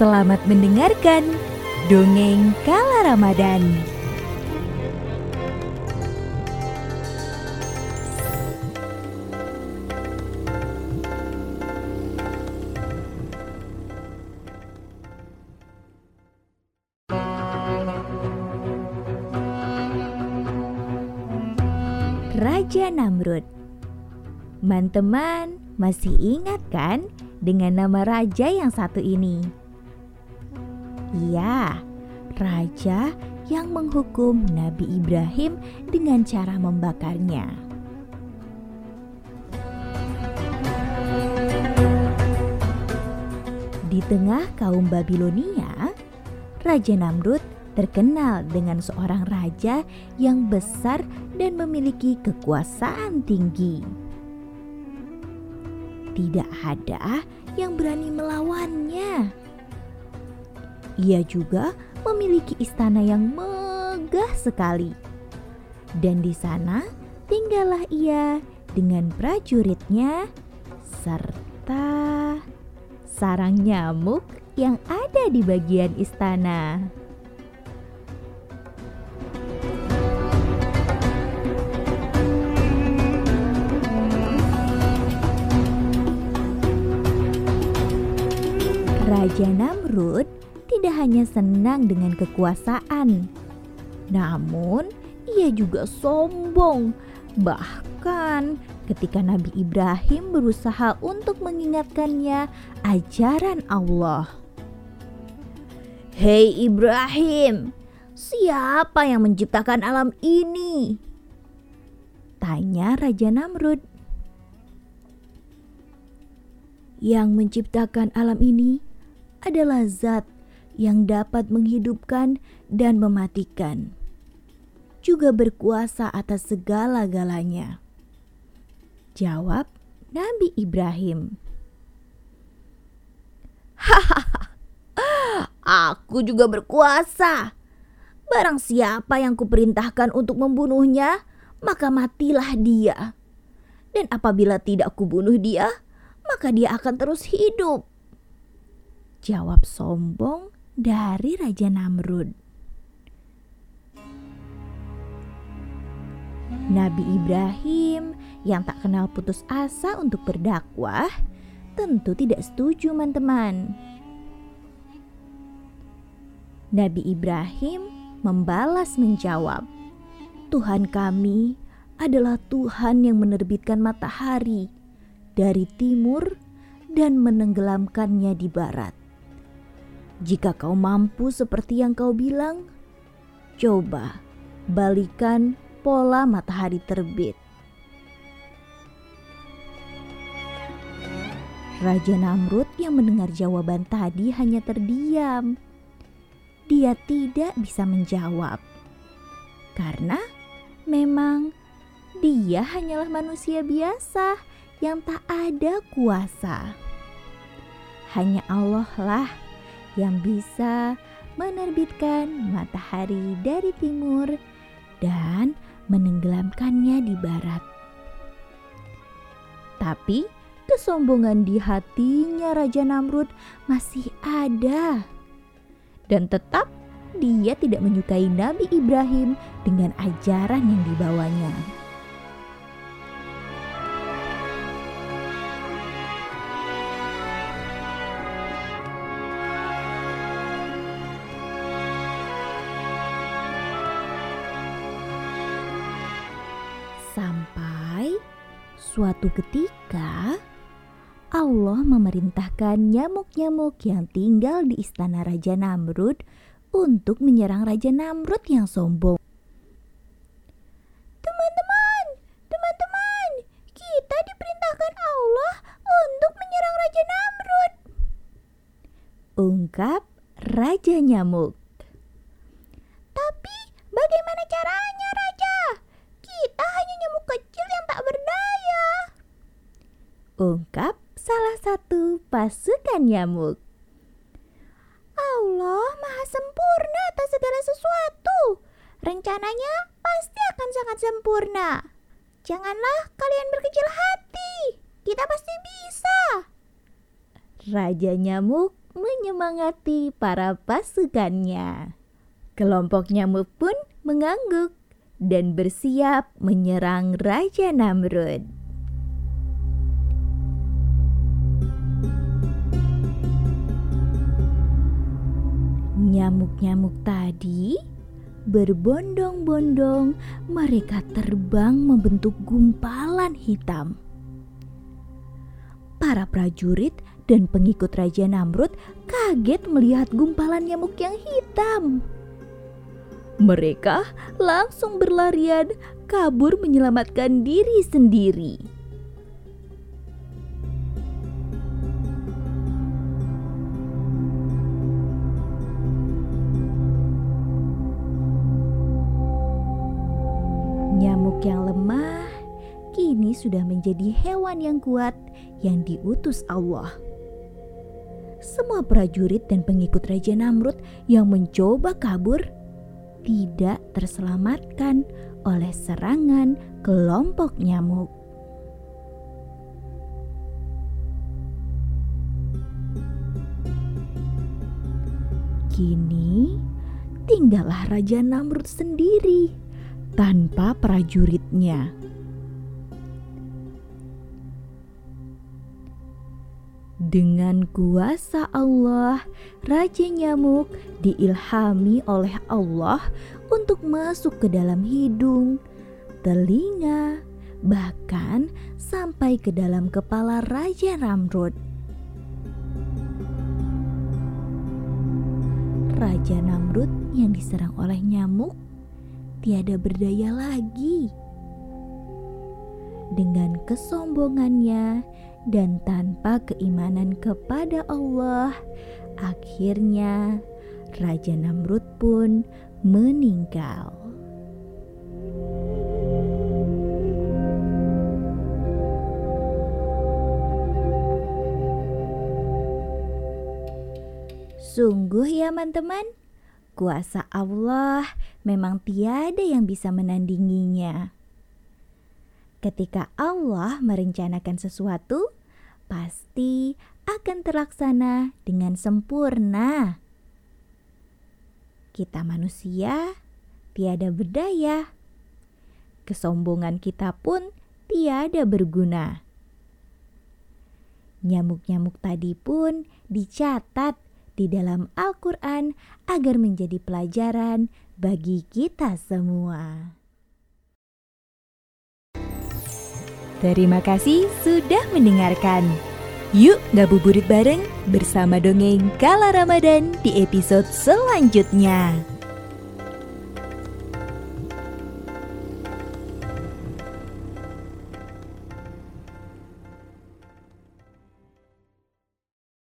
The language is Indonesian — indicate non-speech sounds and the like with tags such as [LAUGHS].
Selamat mendengarkan Dongeng Kala Ramadan Raja Namrud Teman-teman masih ingat kan dengan nama raja yang satu ini? Iya, raja yang menghukum Nabi Ibrahim dengan cara membakarnya. Di tengah kaum Babilonia, Raja Namrud terkenal dengan seorang raja yang besar dan memiliki kekuasaan tinggi. Tidak ada yang berani melawannya. Ia juga memiliki istana yang megah sekali. Dan di sana tinggallah ia dengan prajuritnya serta sarang nyamuk yang ada di bagian istana. Raja Namrud tidak hanya senang dengan kekuasaan, namun ia juga sombong. Bahkan ketika Nabi Ibrahim berusaha untuk mengingatkannya ajaran Allah. Hei Ibrahim, siapa yang menciptakan alam ini? Tanya Raja Namrud. Yang menciptakan alam ini adalah zat yang dapat menghidupkan dan mematikan, juga berkuasa atas segala-galanya. Jawab Nabi Ibrahim. Hahaha, [LAUGHS] aku juga berkuasa. Barang siapa yang kuperintahkan untuk membunuhnya, maka matilah dia. Dan apabila tidak kubunuh dia, maka dia akan terus hidup. Jawab sombong dari Raja Namrud. Nabi Ibrahim yang tak kenal putus asa untuk berdakwah tentu tidak setuju teman-teman. Nabi Ibrahim membalas menjawab, Tuhan kami adalah Tuhan yang menerbitkan matahari dari timur dan menenggelamkannya di barat. Jika kau mampu seperti yang kau bilang, coba balikan pola matahari terbit. Raja Namrud yang mendengar jawaban tadi hanya terdiam. Dia tidak bisa menjawab karena memang dia hanyalah manusia biasa yang tak ada kuasa. Hanya Allah lah yang bisa menerbitkan matahari dari timur dan menenggelamkannya di barat. Tapi kesombongan di hatinya Raja Namrud masih ada. Dan tetap dia tidak menyukai Nabi Ibrahim dengan ajaran yang dibawanya. Sampai suatu ketika Allah memerintahkan nyamuk-nyamuk yang tinggal di istana Raja Namrud untuk menyerang Raja Namrud yang sombong. Teman-teman, teman-teman, kita diperintahkan Allah untuk menyerang Raja Namrud. Ungkap Raja Nyamuk. Tapi bagaimana caranya Raja? Kita hanya nyamuk kecil yang tak berdaya. Ungkap salah satu pasukan nyamuk. Allah maha sempurna atas segala sesuatu. Rencananya pasti akan sangat sempurna. Janganlah kalian berkecil hati. Kita pasti bisa. Raja nyamuk menyemangati para pasukannya. Kelompok nyamuk pun mengangguk dan bersiap menyerang Raja Namrud. Nyamuk-nyamuk tadi berbondong-bondong, mereka terbang membentuk gumpalan hitam. Para prajurit dan pengikut Raja Namrud kaget melihat gumpalan nyamuk yang hitam. Mereka langsung berlarian kabur menyelamatkan diri sendiri. Lemah kini sudah menjadi hewan yang kuat yang diutus Allah. Semua prajurit dan pengikut Raja Namrud yang mencoba kabur tidak terselamatkan oleh serangan kelompok nyamuk. Kini tinggallah Raja Namrud sendiri tanpa prajuritnya. Dengan kuasa Allah, Raja Nyamuk diilhami oleh Allah untuk masuk ke dalam hidung, telinga, bahkan sampai ke dalam kepala Raja Ramrud. Raja Namrud yang diserang oleh nyamuk tiada berdaya lagi. Dengan kesombongannya dan tanpa keimanan kepada Allah, akhirnya Raja Namrud pun meninggal. Sungguh ya teman-teman, kuasa Allah memang tiada yang bisa menandinginya. Ketika Allah merencanakan sesuatu, pasti akan terlaksana dengan sempurna. Kita manusia tiada berdaya. Kesombongan kita pun tiada berguna. Nyamuk-nyamuk tadi pun dicatat di dalam Al-Quran agar menjadi pelajaran bagi kita semua. Terima kasih sudah mendengarkan. Yuk ngabuburit bareng bersama dongeng Kala Ramadan di episode selanjutnya.